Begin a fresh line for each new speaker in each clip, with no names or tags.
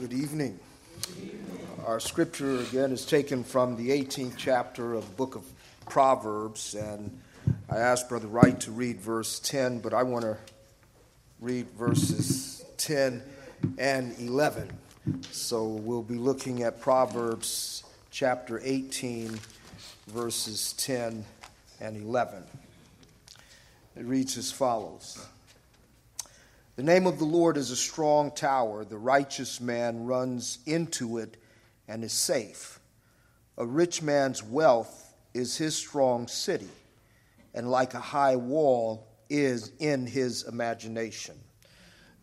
Good evening. Our scripture again is taken from the 18th chapter of the book of Proverbs, and I asked Brother Wright to read verse 10, but I want to read verses 10 and 11. So we'll be looking at Proverbs chapter 18, verses 10 and 11. It reads as follows. The name of the Lord is a strong tower. The righteous man runs into it and is safe. A rich man's wealth is his strong city, and like a high wall is in his imagination.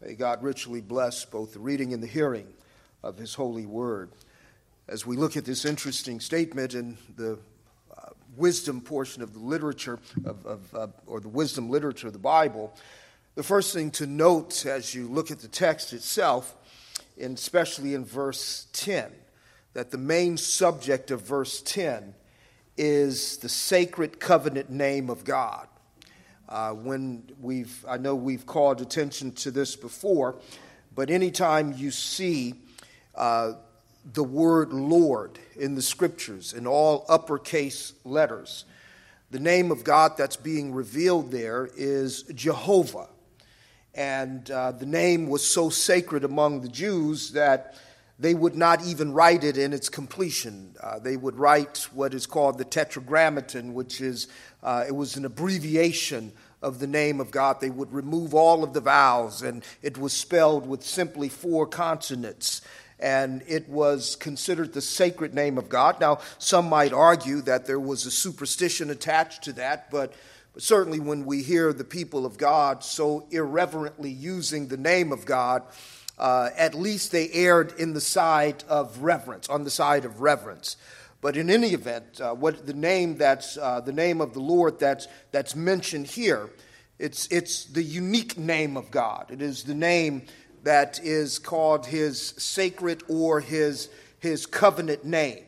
May God richly bless both the reading and the hearing of his holy word. As we look at this interesting statement in the uh, wisdom portion of the literature of, of uh, or the wisdom literature of the Bible, the first thing to note as you look at the text itself, and especially in verse 10, that the main subject of verse 10 is the sacred covenant name of God. Uh, when we've, I know we've called attention to this before, but anytime you see uh, the word Lord in the scriptures in all uppercase letters, the name of God that's being revealed there is Jehovah. And uh, the name was so sacred among the Jews that they would not even write it in its completion. Uh, they would write what is called the Tetragrammaton, which is uh, it was an abbreviation of the name of God. They would remove all of the vowels, and it was spelled with simply four consonants. And it was considered the sacred name of God. Now, some might argue that there was a superstition attached to that, but but certainly, when we hear the people of God so irreverently using the name of God, uh, at least they erred in the side of reverence, on the side of reverence. But in any event, uh, what the name that's uh, the name of the Lord that's that's mentioned here, it's it's the unique name of God. It is the name that is called His sacred or His His covenant name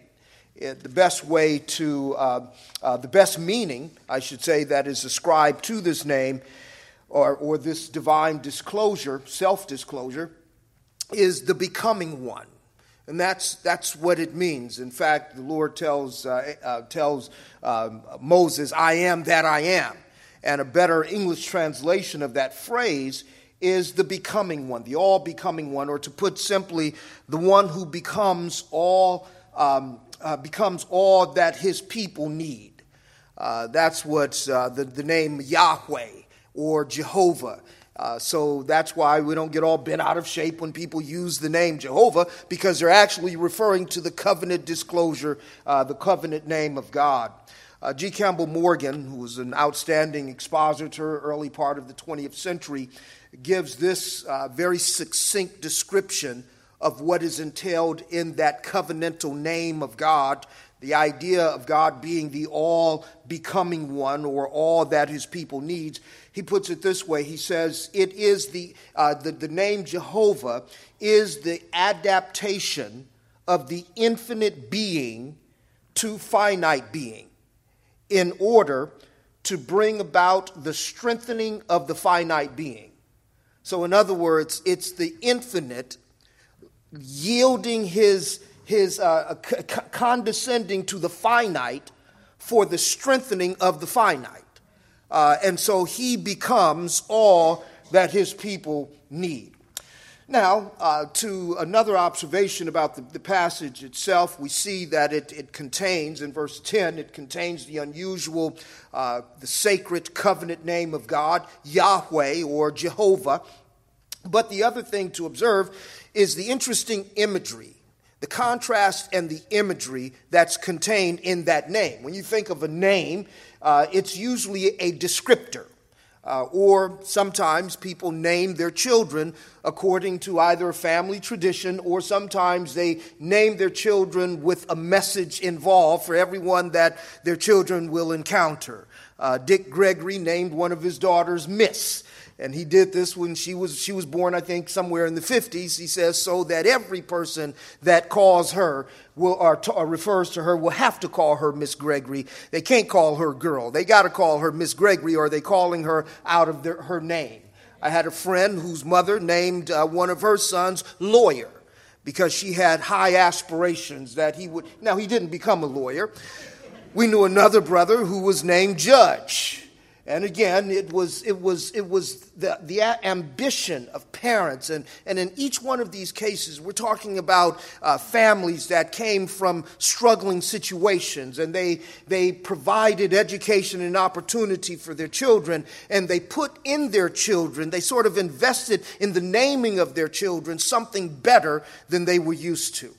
the best way to, uh, uh, the best meaning, I should say, that is ascribed to this name or, or this divine disclosure, self disclosure, is the becoming one. And that's, that's what it means. In fact, the Lord tells, uh, uh tells um, Moses, I am that I am. And a better English translation of that phrase is the becoming one, the all becoming one, or to put simply, the one who becomes all um, uh, becomes all that his people need. Uh, that's what uh, the, the name Yahweh or Jehovah. Uh, so that's why we don't get all bent out of shape when people use the name Jehovah, because they're actually referring to the covenant disclosure, uh, the covenant name of God. Uh, G. Campbell Morgan, who was an outstanding expositor early part of the 20th century, gives this very succinct description of what is entailed in that covenantal name of God, the idea of God being the all becoming one or all that his people needs. He puts it this way He says, It is the, uh, the, the name Jehovah is the adaptation of the infinite being to finite being in order to bring about the strengthening of the finite being. So, in other words, it's the infinite yielding his, his uh, c- condescending to the finite for the strengthening of the finite. Uh, and so he becomes all that his people need. Now, uh, to another observation about the, the, passage itself, we see that it, it, contains, in verse 10, it contains the unusual, uh, the sacred covenant name of God, Yahweh or Jehovah. But the other thing to observe is the interesting imagery, the contrast and the imagery that's contained in that name. When you think of a name, uh, it's usually a descriptor. Uh, or sometimes people name their children according to either a family tradition, or sometimes they name their children with a message involved for everyone that their children will encounter. Uh, Dick Gregory named one of his daughters Miss and he did this when she was she was born i think somewhere in the 50s he says so that every person that calls her will or, t- or refers to her will have to call her miss gregory they can't call her girl they got to call her miss gregory or they calling her out of their, her name i had a friend whose mother named uh, one of her sons lawyer because she had high aspirations that he would. Now, he didn't become a lawyer. We knew another brother who was named Judge. And again, it was, it was, it was the, the ambition of parents. And, and in each one of these cases, we're talking about uh, families that came from struggling situations and they, they provided education and opportunity for their children. And they put in their children, they sort of invested in the naming of their children something better than they were used to.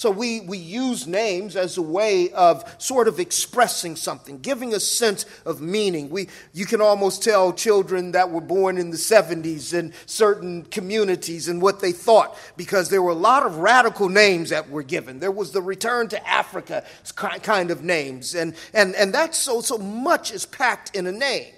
So we, we use names as a way of sort of expressing something, giving a sense of meaning. We, you can almost tell children that were born in the 70s in certain communities and what they thought because there were a lot of radical names that were given. There was the return to Africa kind of names, and, and, and that's so, so much is packed in a name.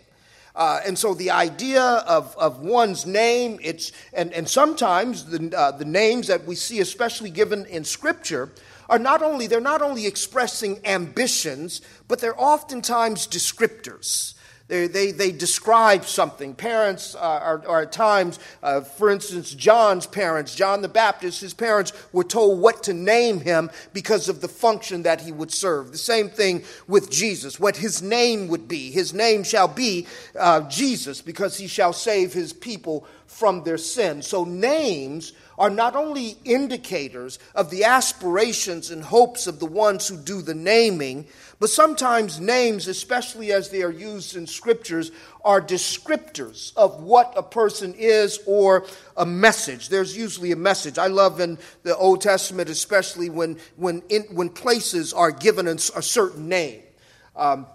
Uh, and so the idea of, of one's name, it's, and, and sometimes the, uh, the names that we see, especially given in Scripture, are not only, they're not only expressing ambitions, but they're oftentimes descriptors. They, they, they describe something. Parents are, are at times, uh, for instance, John's parents, John the Baptist, his parents were told what to name him because of the function that he would serve. The same thing with Jesus, what his name would be. His name shall be uh, Jesus because he shall save his people from their sins. So names are not only indicators of the aspirations and hopes of the ones who do the naming, but sometimes names, especially as they are used in scriptures, are descriptors of what a person is or a message. There's usually a message. I love in the Old Testament, especially when, when, in, when places are given a, a certain name. Um,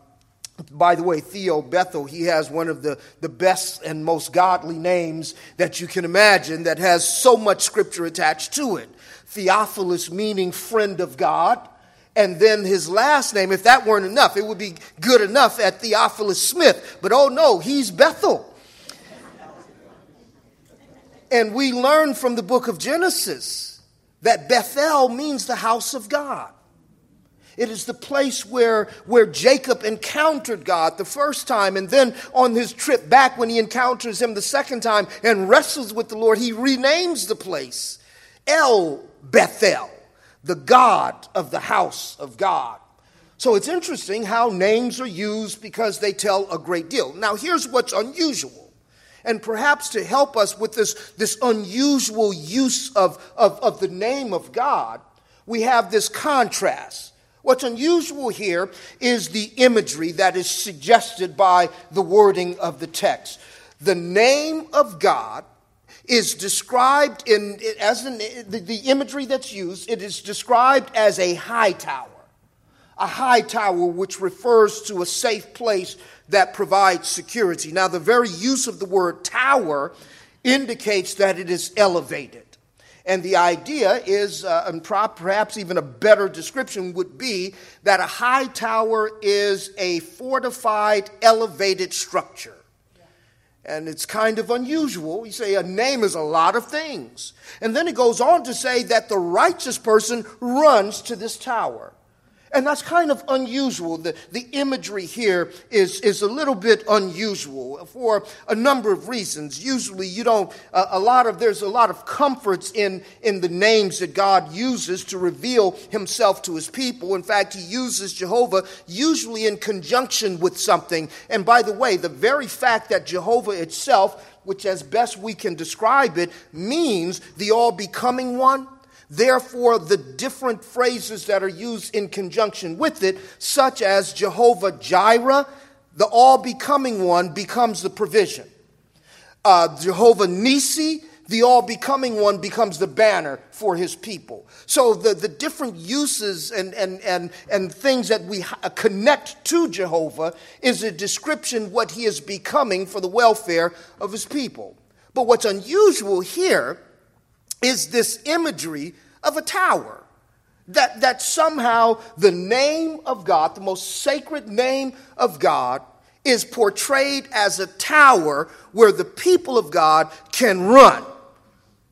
by the way, Theo Bethel, he has one of the, the best and most godly names that you can imagine that has so much scripture attached to it. Theophilus, meaning friend of God and then his last name, if that weren't enough, it would be good enough at Theophilus Smith. But oh no, he's Bethel. And we learn from the book of Genesis that Bethel means the house of God. It is the place where, where Jacob encountered God the first time, and then on his trip back, when he encounters him the second time and wrestles with the Lord, he renames the place El Bethel the God of the house of God. So it's interesting how names are used because they tell a great deal. Now, here's what's unusual. And perhaps to help us with this, this unusual use of, of, of the name of God, we have this contrast. What's unusual here is the imagery that is suggested by the wording of the text. The name of God is described in as an, the, the imagery that's used it is described as a high tower. A high tower which refers to a safe place that provides security. Now the very use of the word tower indicates that it is elevated and the idea is, uh, and perhaps even a better description would be, that a high tower is a fortified, elevated structure and it's kind of unusual. You say a name is a lot of things. And then it goes on to say that the righteous person runs to this tower. And that's kind of unusual. The, the imagery here is, is a little bit unusual for a number of reasons. Usually, you don't, uh, a lot of, there's a lot of comforts in, in the names that God uses to reveal himself to his people. In fact, he uses Jehovah usually in conjunction with something. And by the way, the very fact that Jehovah itself, which as best we can describe it, means the all becoming one Therefore, the different phrases that are used in conjunction with it, such as Jehovah Jireh, the all becoming one becomes the provision. Uh, Jehovah Nisi, the all becoming one becomes the banner for his people. So the, the different uses and, and, and, and things that we connect to Jehovah is a description what he is becoming for the welfare of his people. But what's unusual here is this imagery of a tower. That, that somehow the name of God, the most sacred name of God, is portrayed as a tower where the people of God can run.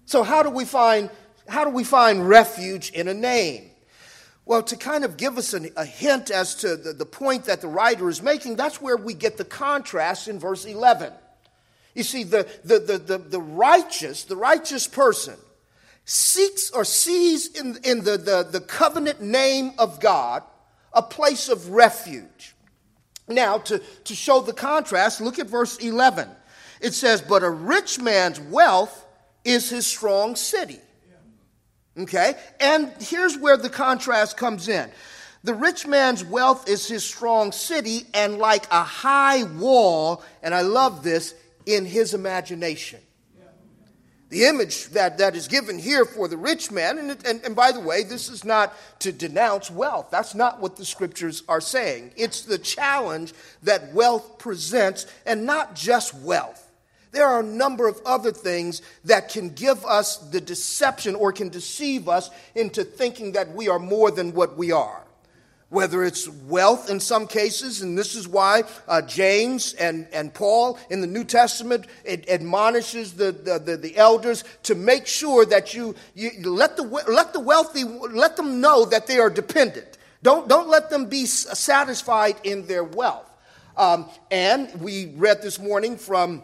So how do we find how do we find refuge in a name? Well, to kind of give us an, a hint as to the, the point that the writer is making, that's where we get the contrast in verse 11. You see, the, the, the, the, the righteous, the righteous person, seeks or sees in, in the, the, the covenant name of God a place of refuge. Now, to, to show the contrast, look at verse 11. It says, But a rich man's wealth is his strong city. Okay? And here's where the contrast comes in. The rich man's wealth is his strong city, and like a high wall, and I love this, in his imagination. The image that, that is given here for the rich man, and, and, and by the way, this is not to denounce wealth. That's not what the scriptures are saying. It's the challenge that wealth presents, and not just wealth. There are a number of other things that can give us the deception or can deceive us into thinking that we are more than what we are. Whether it's wealth in some cases, and this is why uh, James and, and Paul in the New Testament it admonishes the, the, the, the, elders to make sure that you, you let, the, let the wealthy, let them know that they are dependent. Don't, don't let them be satisfied in their wealth. Um, and we read this morning from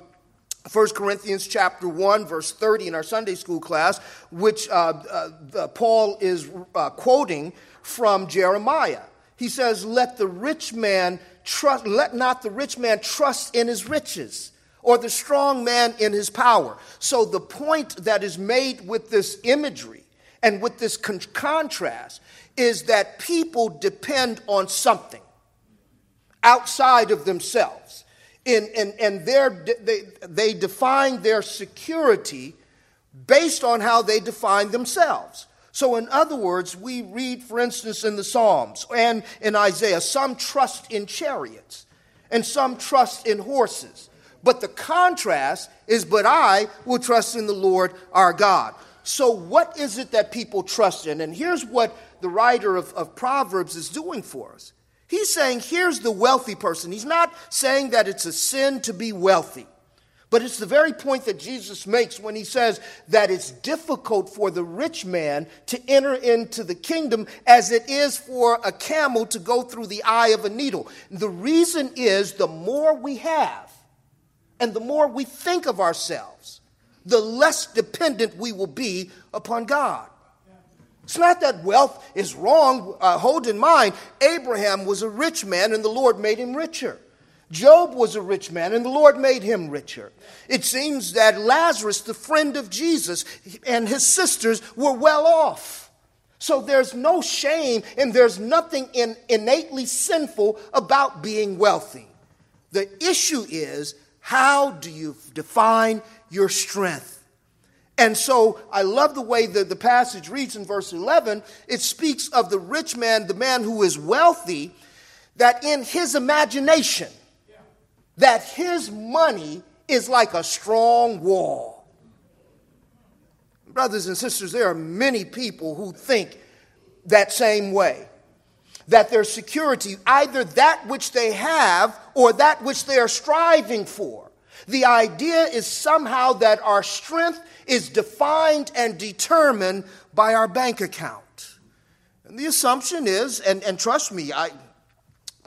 1 Corinthians chapter 1 verse 30 in our Sunday school class, which uh, uh, Paul is uh, quoting from Jeremiah. He says, "Let the rich man trust let not the rich man trust in his riches." Or the strong man in his power. So, the point that is made with this imagery and with this con- contrast is that people depend on something outside of themselves in, in, and they, they define their security based on how they define themselves. So, in other words, we read, for instance, in the Psalms and in Isaiah, some trust in chariots and some trust in horses. But the contrast is, but I will trust in the Lord our God. So, what is it that people trust in? And here's what the writer of, of Proverbs is doing for us He's saying, here's the wealthy person. He's not saying that it's a sin to be wealthy. But it's the very point that Jesus makes when he says that it's difficult for the rich man to enter into the kingdom as it is for a camel to go through the eye of a needle. The reason is the more we have and the more we think of ourselves, the less dependent we will be upon God. It's not that wealth is wrong. Uh, hold in mind, Abraham was a rich man and the Lord made him richer. Job was a rich man and the Lord made him richer. It seems that Lazarus, the friend of Jesus, and his sisters were well off. So there's no shame and there's nothing in, innately sinful about being wealthy. The issue is how do you define your strength? And so I love the way that the passage reads in verse 11. It speaks of the rich man, the man who is wealthy, that in his imagination, that his money is like a strong wall. Brothers and sisters, there are many people who think that same way. That their security, either that which they have or that which they are striving for, the idea is somehow that our strength is defined and determined by our bank account. And the assumption is, and, and trust me, I,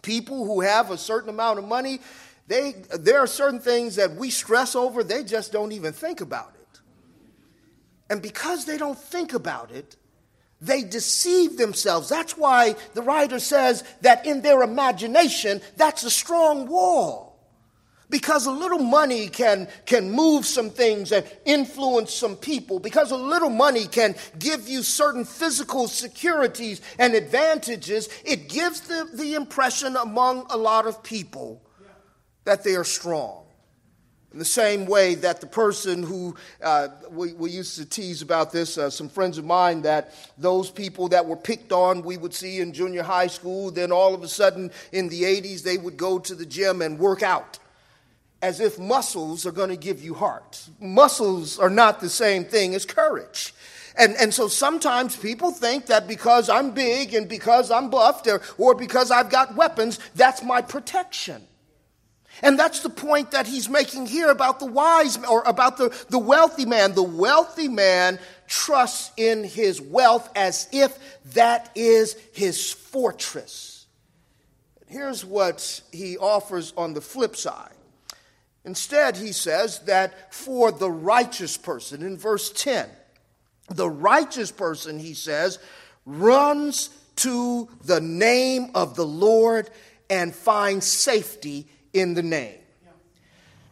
people who have a certain amount of money, they, there are certain things that we stress over, they just don't even think about it. And because they don't think about it, they deceive themselves. That's why the writer says that in their imagination, that's a strong wall. Because a little money can, can move some things and influence some people. Because a little money can give you certain physical securities and advantages. It gives the, the impression among a lot of people that they are strong. In the same way that the person who, uh, we, we, used to tease about this, uh, some friends of mine, that those people that were picked on, we would see in junior high school, then all of a sudden in the 80s, they would go to the gym and work out as if muscles are going to give you heart. Muscles are not the same thing as courage. And, and so sometimes people think that because I'm big and because I'm buffed or, or because I've got weapons, that's my protection. And that's the point that he's making here about the wise or about the, the wealthy man. The wealthy man trusts in his wealth as if that is his fortress. Here's what he offers on the flip side Instead, he says that for the righteous person, in verse 10, The righteous person, he says, runs to the name of the Lord and finds safety in the name.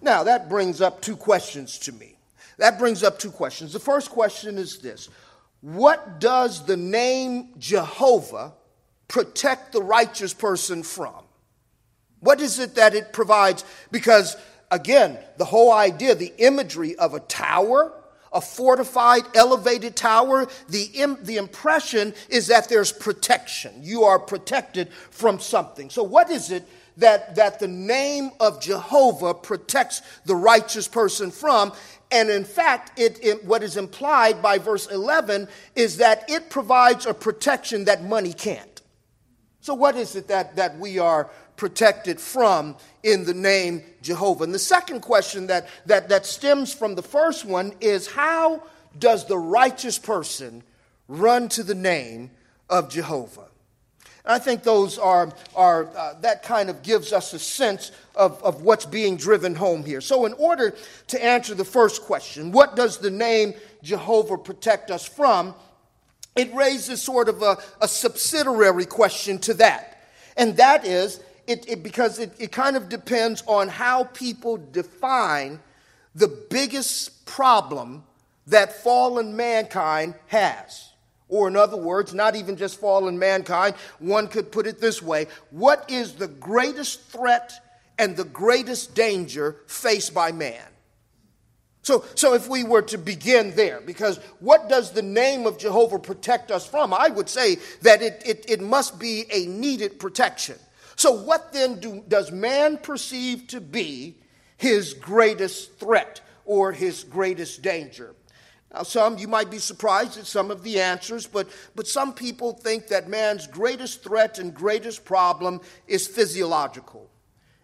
Now, that brings up two questions to me. That brings up two questions. The first question is this What does the name Jehovah protect the righteous person from? What is it that it provides? Because, again, the whole idea, the imagery of a tower, a fortified, elevated tower, the, Im- the impression is that there's protection. You are protected from something. So, what is it that, that the name of Jehovah protects the righteous person from? And in fact, it, it, what is implied by verse 11 is that it provides a protection that money can't. So, what is it that, that we are protected from in the name Jehovah? And the second question that, that, that stems from the first one is how does the righteous person run to the name of Jehovah? And I think those are, are uh, that kind of gives us a sense of, of what's being driven home here. So, in order to answer the first question, what does the name Jehovah protect us from? It raises sort of a, a subsidiary question to that. And that is, it, it, because it, it kind of depends on how people define the biggest problem that fallen mankind has. Or, in other words, not even just fallen mankind, one could put it this way What is the greatest threat and the greatest danger faced by man? So, so if we were to begin there, because what does the name of Jehovah protect us from? I would say that it, it, it must be a needed protection. So, what then do, does man perceive to be his greatest threat or his greatest danger? Now, some, you might be surprised at some of the answers, but, but some people think that man's greatest threat and greatest problem is physiological.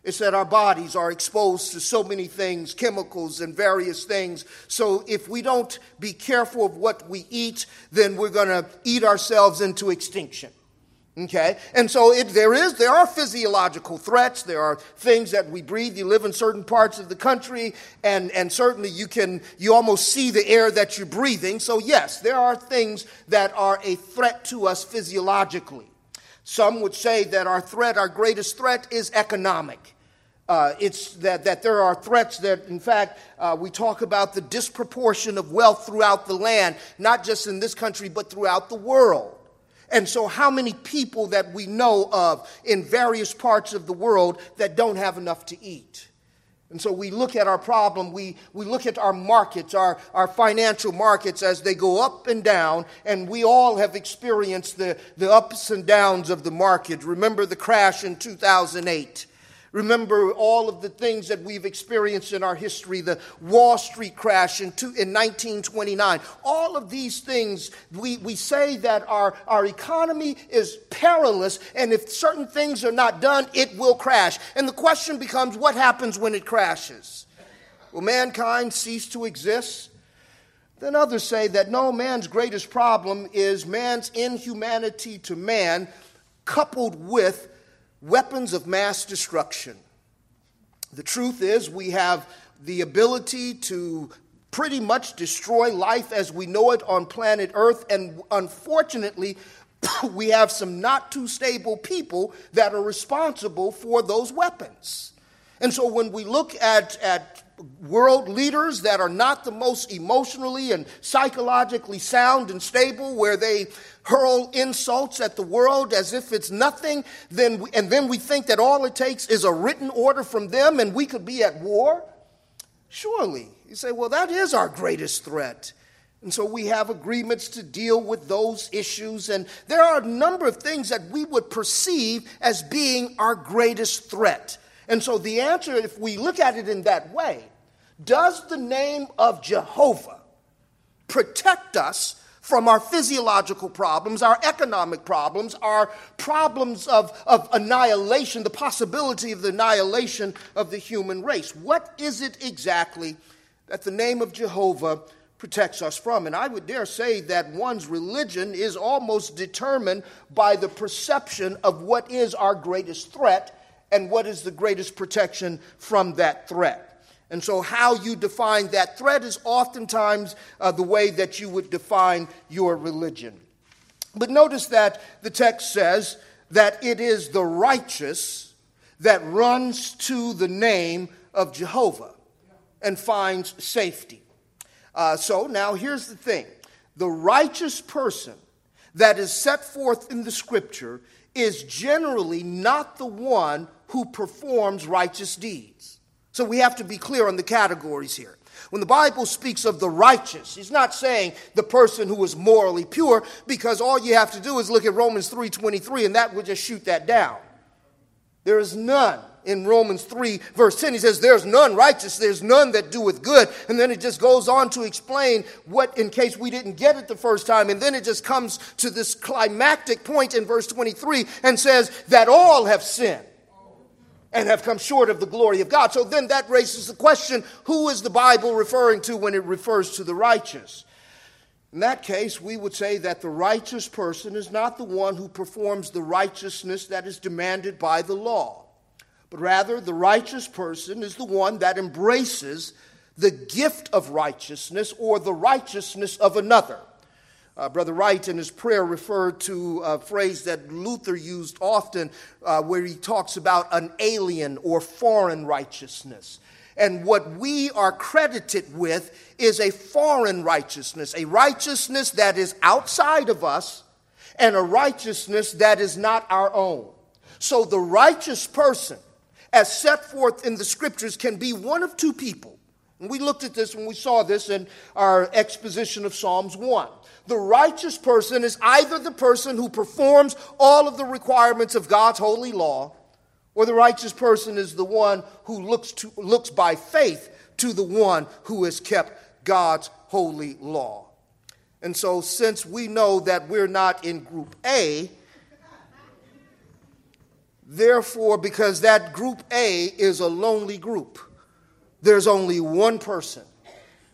It's that our bodies are exposed to so many things, chemicals and various things. So if we don't be careful of what we eat, then we're going to eat ourselves into extinction. Okay? And so it, there is, there are physiological threats. There are things that we breathe. You live in certain parts of the country, and, and certainly you can, you almost see the air that you're breathing. So yes, there are things that are a threat to us physiologically. Some would say that our threat, our greatest threat, is economic. Uh, it's that, that there are threats that, in fact, uh, we talk about the disproportion of wealth throughout the land, not just in this country, but throughout the world. And so, how many people that we know of in various parts of the world that don't have enough to eat? And so we look at our problem, we, we look at our markets, our, our financial markets as they go up and down, and we all have experienced the, the ups and downs of the market. Remember the crash in 2008. Remember all of the things that we've experienced in our history, the Wall Street crash in, in 1929. All of these things, we, we say that our, our economy is perilous, and if certain things are not done, it will crash. And the question becomes what happens when it crashes? Will mankind cease to exist? Then others say that no, man's greatest problem is man's inhumanity to man, coupled with weapons of mass destruction. The truth is, we have the ability to pretty much destroy life as we know it on planet Earth, and unfortunately, we have some not too stable people that are responsible for those weapons. And so when we look at, at world leaders that are not the most emotionally and psychologically sound and stable, where they hurl insults at the world as if it's nothing, then we, and then we think that all it takes is a written order from them and we could be at war? Surely. You say, well, that is our greatest threat. And so we have agreements to deal with those issues. And there are a number of things that we would perceive as being our greatest threat. And so the answer, if we look at it in that way, does the name of Jehovah protect us from our physiological problems, our economic problems, our problems of, of annihilation, the possibility of the annihilation of the human race? What is it exactly that the name of Jehovah protects us from. And I would dare say that one's religion is almost determined by the perception of what is our greatest threat and what is the greatest protection from that threat. And so, how you define that threat is oftentimes uh, the way that you would define your religion. But notice that the text says that it is the righteous that runs to the name of Jehovah and finds safety. Uh, so, now here's the thing the righteous person that is set forth in the scripture is generally not the one who performs righteous deeds. So we have to be clear on the categories here. When the Bible speaks of the righteous, he's not saying the person who is morally pure because all you have to do is look at Romans 3:23 and that will just shoot that down. There is none in Romans 3 verse 10 he says there's none righteous there's none that doeth good and then it just goes on to explain what in case we didn't get it the first time and then it just comes to this climactic point in verse 23 and says that all have sinned and have come short of the glory of God. So then that raises the question who is the Bible referring to when it refers to the righteous? In that case, we would say that the righteous person is not the one who performs the righteousness that is demanded by the law, but rather the righteous person is the one that embraces the gift of righteousness or the righteousness of another. Uh, Brother Wright in his prayer referred to a phrase that Luther used often uh, where he talks about an alien or foreign righteousness. And what we are credited with is a foreign righteousness, a righteousness that is outside of us and a righteousness that is not our own. So the righteous person, as set forth in the scriptures, can be one of two people. And we looked at this when we saw this in our exposition of Psalms 1. The righteous person is either the person who performs all of the requirements of God's holy law, or the righteous person is the one who looks, to, looks by faith to the one who has kept God's holy law. And so, since we know that we're not in group A, therefore, because that group A is a lonely group, there's only one person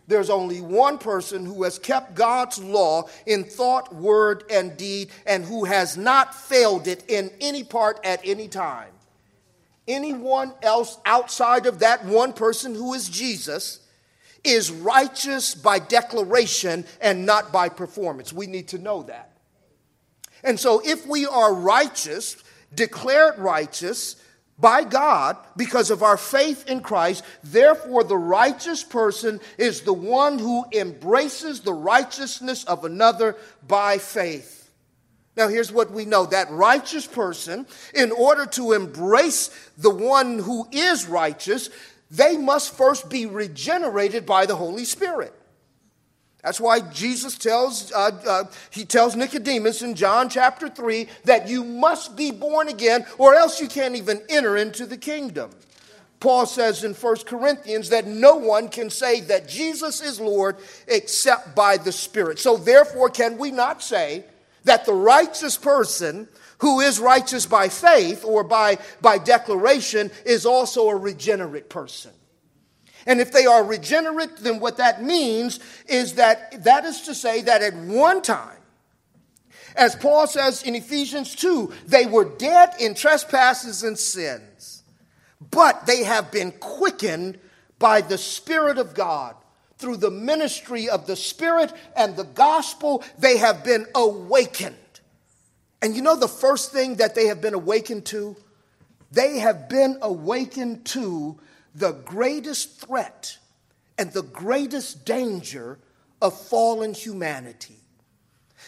there's only one person who has kept God's law in thought, word, and deed, and who has not failed it in any part at any time. Anyone else outside of that one person who is Jesus is righteous by declaration and not by performance. We need to know that. And so, if we are righteous, declared righteous, by God because of our faith in Christ. Therefore, the righteous person is the one who embraces the righteousness of another by faith. Now, here's what we know that righteous person, in order to embrace the one who is righteous, they must first be regenerated by the Holy Spirit. That's why Jesus tells, uh, uh, he tells Nicodemus in John chapter 3 that you must be born again or else you can't even enter into the kingdom. Paul says in 1 Corinthians that no one can say that Jesus is Lord except by the Spirit. So therefore, can we not say that the righteous person who is righteous by faith or by, by declaration is also a regenerate person? And if they are regenerate, then what that means is that that is to say that at one time, as Paul says in Ephesians 2, they were dead in trespasses and sins, but they have been quickened by the Spirit of God. Through the ministry of the Spirit and the gospel, they have been awakened. And you know the first thing that they have been awakened to? They have been awakened to the greatest threat and the greatest danger of fallen humanity.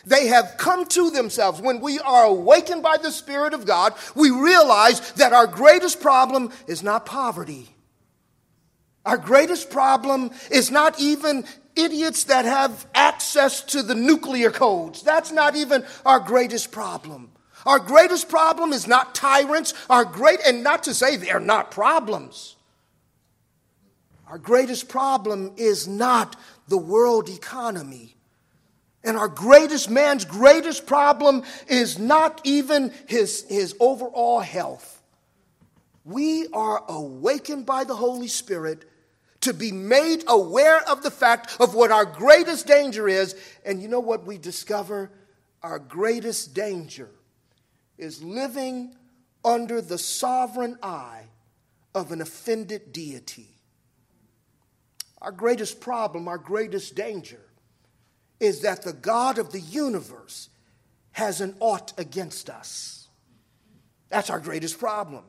They have come to themselves. When we are awakened by the Spirit of God, we realize that our greatest problem is not poverty. Our greatest problem is not even idiots that have access to the nuclear codes. That's not even our greatest problem. Our greatest problem is not tyrants. Our great, and not to say they're not problems. Our greatest problem is not the world economy. And our greatest, man's greatest problem is not even his, his overall health. We are awakened by the Holy Spirit to be made aware of the fact of what our greatest danger is. And you know what we discover? Our greatest danger is living under the sovereign eye of an offended deity. Our greatest problem, our greatest danger, is that the God of the universe has an ought against us. That's our greatest problem.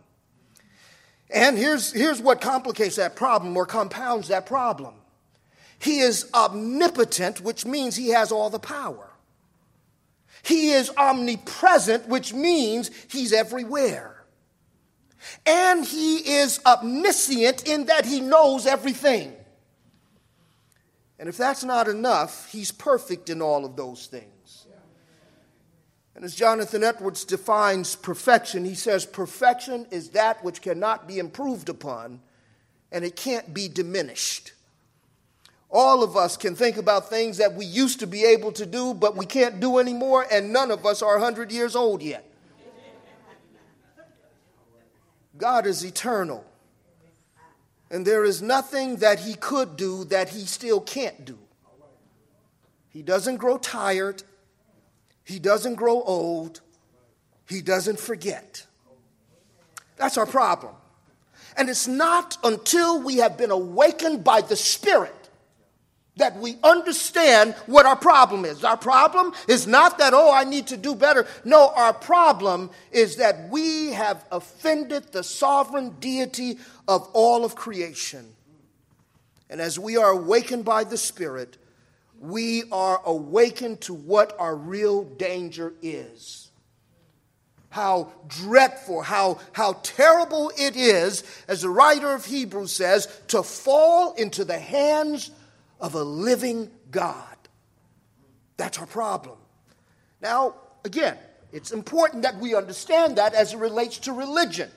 And here's, here's what complicates that problem or compounds that problem He is omnipotent, which means He has all the power. He is omnipresent, which means He's everywhere. And He is omniscient in that He knows everything. And if that's not enough, He's perfect in all of those things. And as Jonathan Edwards defines perfection, he says, Perfection is that which cannot be improved upon and it can't be diminished. All of us can think about things that we used to be able to do, but we can't do anymore, and none of us are 100 years old yet. God is eternal, and there is nothing that He could do that He still can't do. He doesn't grow tired, he doesn't grow old. He doesn't forget. That's our problem. And it's not until we have been awakened by the Spirit that we understand what our problem is. Our problem is not that, oh, I need to do better. No, our problem is that we have offended the sovereign deity of all of creation. And as we are awakened by the Spirit, we are awakened to what our real danger is. How dreadful, how, how terrible it is, as the writer of Hebrews says, to fall into the hands of a living God. That's our problem. Now, again, it's important that we understand that as it relates to religion.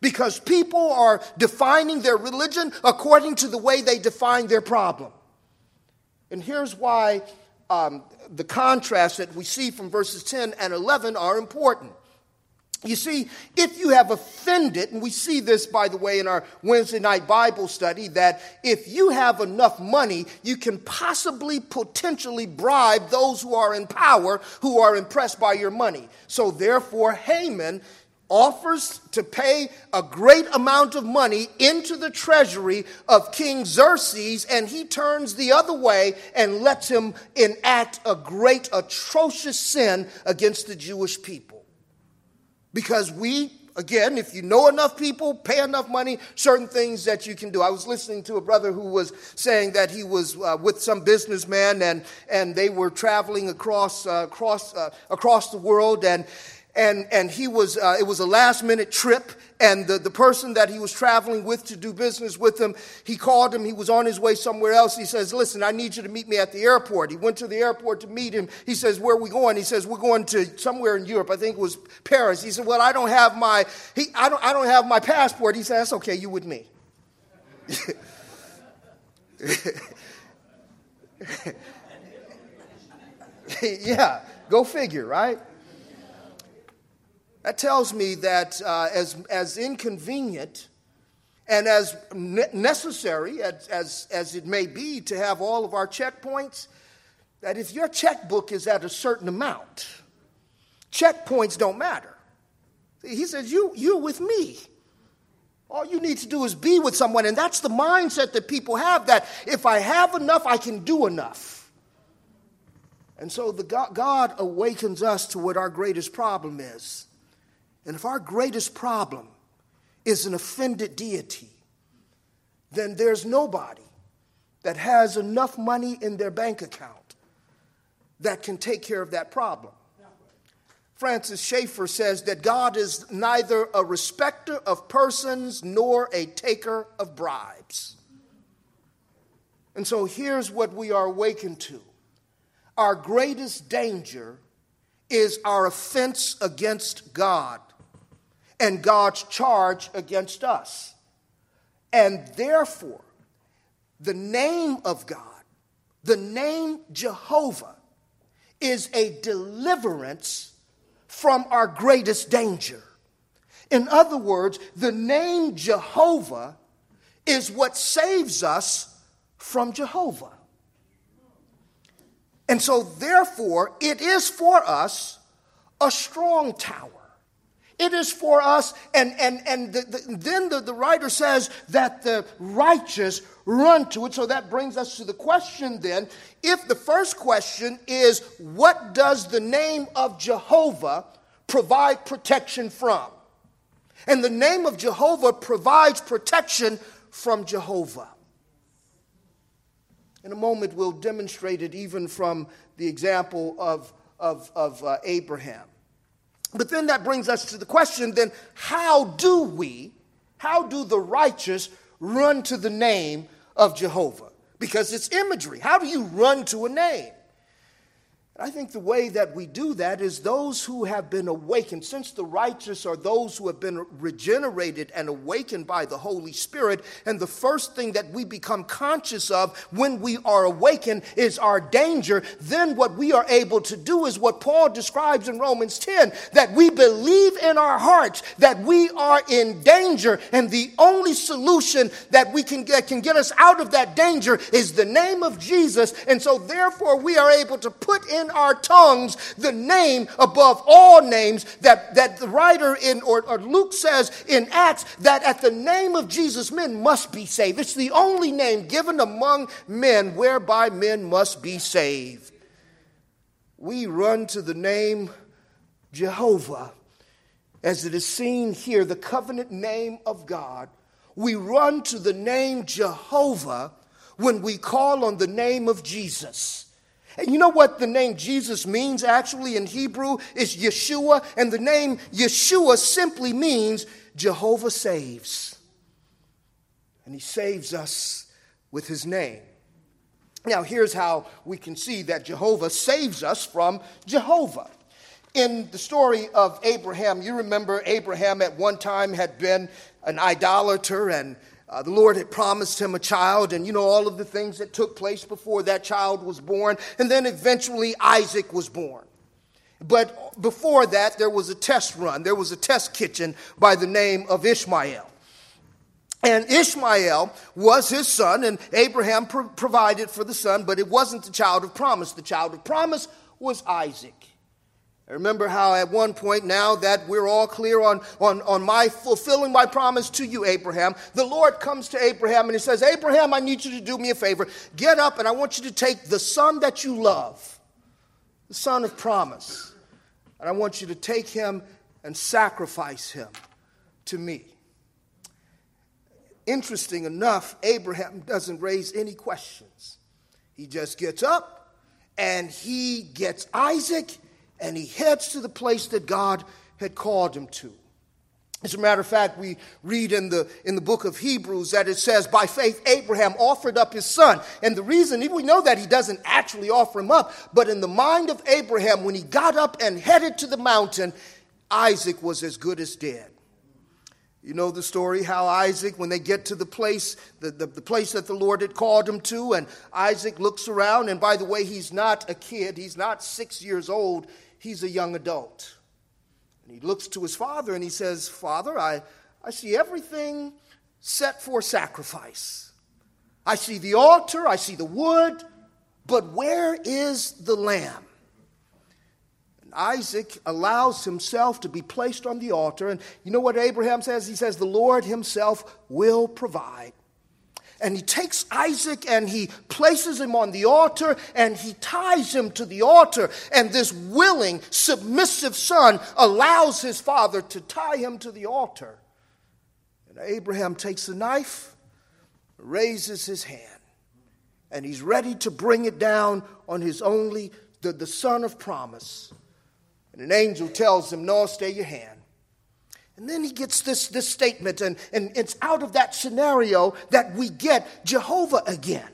Because people are defining their religion according to the way they define their problem. And here's why um, the contrast that we see from verses 10 and 11 are important. You see, if you have offended, and we see this, by the way, in our Wednesday night Bible study, that if you have enough money, you can possibly potentially bribe those who are in power who are impressed by your money. So, therefore, Haman offers to pay a great amount of money into the treasury of King Xerxes, and he turns the other way and lets him enact a great, atrocious sin against the Jewish people. Because we, again, if you know enough people, pay enough money, certain things that you can do. I was listening to a brother who was saying that he was uh, with some businessman and, and they were traveling across, uh, across, uh, across the world, and and, and he was, uh, it was a last minute trip. And the, the person that he was traveling with to do business with him, he called him. He was on his way somewhere else. He says, Listen, I need you to meet me at the airport. He went to the airport to meet him. He says, Where are we going? He says, We're going to somewhere in Europe. I think it was Paris. He said, Well, I don't have my, he, I, don't, I don't have my passport. He said, That's okay, you with me. yeah, go figure, right? That tells me that uh, as, as inconvenient and as ne- necessary as, as, as it may be to have all of our checkpoints, that if your checkbook is at a certain amount, checkpoints don't matter. He says, you, You're with me. All you need to do is be with someone. And that's the mindset that people have that if I have enough, I can do enough. And so the God, God awakens us to what our greatest problem is. And if our greatest problem is an offended deity, then there's nobody that has enough money in their bank account that can take care of that problem. Francis Schaeffer says that God is neither a respecter of persons nor a taker of bribes. And so here's what we are awakened to our greatest danger is our offense against God and God's charge against us. And therefore, the name of God, the name Jehovah, is a deliverance from our greatest danger. In other words, the name Jehovah is what saves us from Jehovah. And so, therefore, it is for us a strong tower It is for us, and, and, and the, the, then the, the writer says that the righteous run to it. So that brings us to the question then. If the first question is, what does the name of Jehovah provide protection from? And the name of Jehovah provides protection from Jehovah. In a moment, we'll demonstrate it even from the example of, of, of uh, Abraham. But then that brings us to the question then, how do we, how do the righteous run to the name of Jehovah? Because it's imagery. How do you run to a name? I think the way that we do that is those who have been awakened, since the righteous are those who have been regenerated and awakened by the Holy Spirit. And the first thing that we become conscious of when we are awakened is our danger. Then what we are able to do is what Paul describes in Romans 10 that we believe in our hearts that we are in danger. And the only solution that we can get, can get us out of that danger is the name of Jesus. And so therefore we are able to put in in our tongues the name above all names that, that the writer in, or, or Luke says in Acts, that at the name of Jesus, men must be saved. It's the only name given among men whereby men must be saved. We run to the name Jehovah, as it is seen here, the covenant name of God. We run to the name Jehovah when we call on the name of Jesus. And you know what the name Jesus means actually in Hebrew? is Yeshua. And the name Yeshua simply means Jehovah saves. And he saves us with his name. Now, here's how we can see that Jehovah saves us from Jehovah. In the story of Abraham, you remember Abraham at one time had been an idolater and uh, the Lord had promised him a child, and you know all of the things that took place before that child was born. And then eventually Isaac was born. But before that, there was a test run, there was a test kitchen by the name of Ishmael. And Ishmael was his son, and Abraham pro- provided for the son, but it wasn't the child of promise. The child of promise was Isaac. I remember how at one point, now that we're all clear on, on, on my fulfilling my promise to you, Abraham, the Lord comes to Abraham and he says, Abraham, I need you to do me a favor. Get up and I want you to take the son that you love, the son of promise, and I want you to take him and sacrifice him to me. Interesting enough, Abraham doesn't raise any questions. He just gets up and he gets Isaac and he heads to the place that God had called him to. As a matter of fact, we read in the, in the book of Hebrews that it says, By faith, Abraham offered up his son. And the reason, we know that he doesn't actually offer him up, but in the mind of Abraham, when he got up and headed to the mountain, Isaac was as good as dead. You know the story how Isaac, when they get to the place, the, the, the, place that the Lord had called him to, and Isaac looks around, and by the way, he's not a kid, he's not six years old, he's a young adult. And he looks to his father and he says, Father, I, I see everything set for sacrifice. I see the altar, I see the wood, but where is the lamb? And Isaac allows himself to be placed on the altar. And you know what Abraham says? He says, The Lord himself will provide. And he takes Isaac and he places him on the altar and he ties him to the altar. And this willing, submissive son allows his father to tie him to the altar. And Abraham takes the knife, raises his hand, and he's ready to bring it down on his only, the, the son of promise. And an angel tells him, No, stay your hand. And then he gets this, this statement, and, and it's out of that scenario that we get Jehovah again.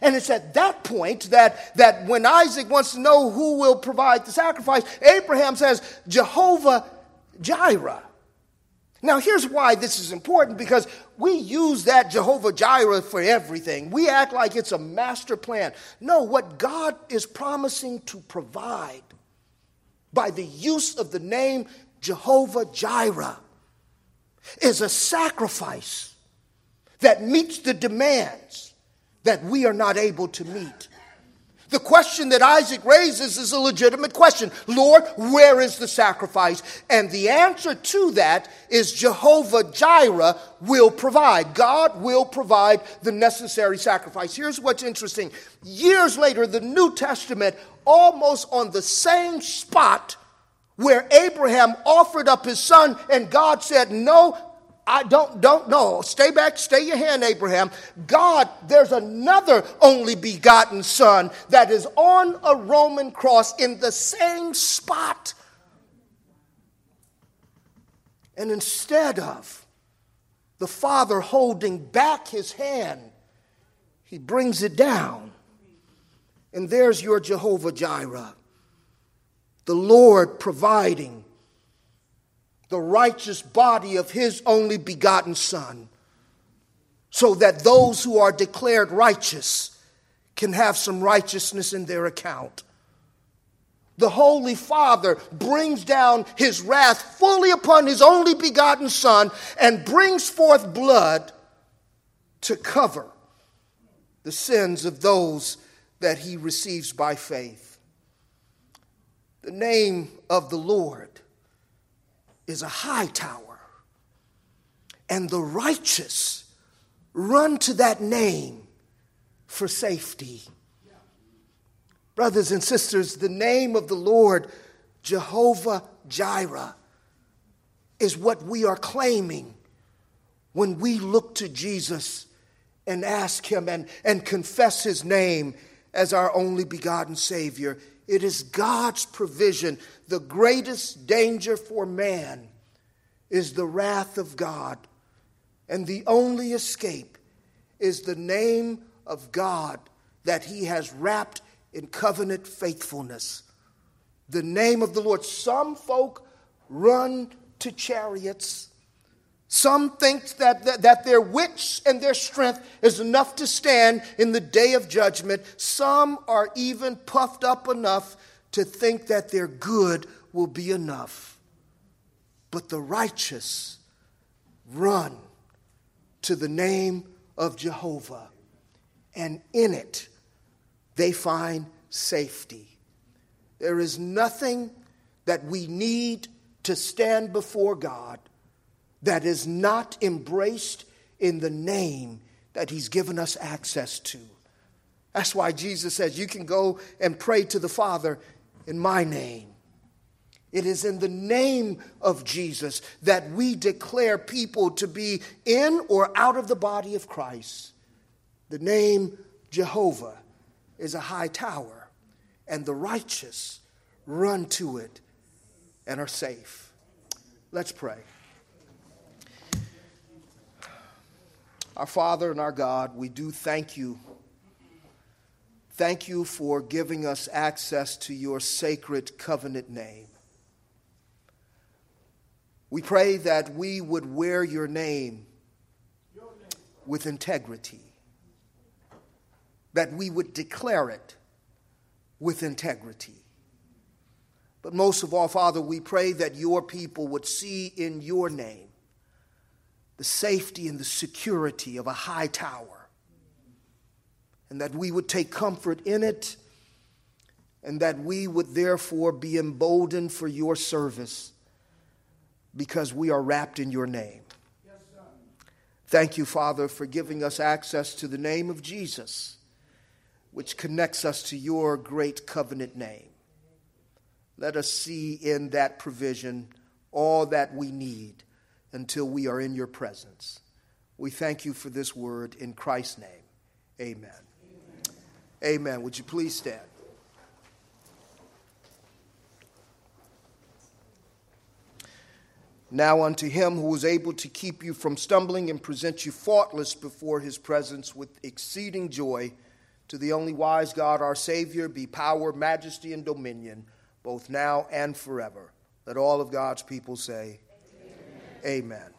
And it's at that point that, that when Isaac wants to know who will provide the sacrifice, Abraham says, Jehovah Jireh. Now, here's why this is important because we use that Jehovah Jireh for everything. We act like it's a master plan. No, what God is promising to provide by the use of the name Jehovah Jireh is a sacrifice that meets the demands that we are not able to meet. The question that Isaac raises is a legitimate question Lord, where is the sacrifice? And the answer to that is Jehovah Jireh will provide. God will provide the necessary sacrifice. Here's what's interesting. Years later, the New Testament, almost on the same spot where Abraham offered up his son, and God said, No, I don't, don't know. Stay back, stay your hand, Abraham. God, there's another only begotten son that is on a Roman cross in the same spot. And instead of the father holding back his hand, he brings it down. And there's your Jehovah Jireh, the Lord providing the righteous body of his only begotten Son, so that those who are declared righteous can have some righteousness in their account. The Holy Father brings down his wrath fully upon his only begotten Son and brings forth blood to cover the sins of those that he receives by faith. The name of the Lord is a high tower, and the righteous run to that name for safety. Brothers and sisters, the name of the Lord, Jehovah Jireh, is what we are claiming when we look to Jesus and ask Him and, and confess His name as our only begotten Savior. It is God's provision. The greatest danger for man is the wrath of God. And the only escape is the name of God that he has wrapped in covenant faithfulness. The name of the Lord. Some folk run to chariots. Some think that, that, that, their wits and their strength is enough to stand in the day of judgment. Some are even puffed up enough to think that their good will be enough. But the righteous run to the name of Jehovah, and in it they find safety. There is nothing that we need to stand before God that is not embraced in the name that He's given us access to. That's why Jesus says, You can go and pray to the Father in my name. It is in the name of Jesus that we declare people to be in or out of the body of Christ. The name Jehovah is a high tower, and the righteous run to it and are safe. Let's pray. Our Father and our God, we do thank you. Thank you for giving us access to your sacred covenant name. We pray that we would wear your name with integrity, that we would declare it with integrity. But most of all, Father, we pray that your people would see in your name the safety and the security of a high tower, and that we would take comfort in it, and that we would therefore be emboldened for your service because we are wrapped in your name. Thank you, Father, for giving us access to the name of Jesus, which connects us to your great covenant name. Let us see in that provision all that we need until we are in your presence. We thank you for this word in Christ's name. Amen. Amen. Amen. Would you please stand? Now unto him who is able to keep you from stumbling and present you faultless before his presence with exceeding joy, to the only wise God, our Savior, be power, majesty, and dominion, both now and forever. Let all of God's people say, Amen.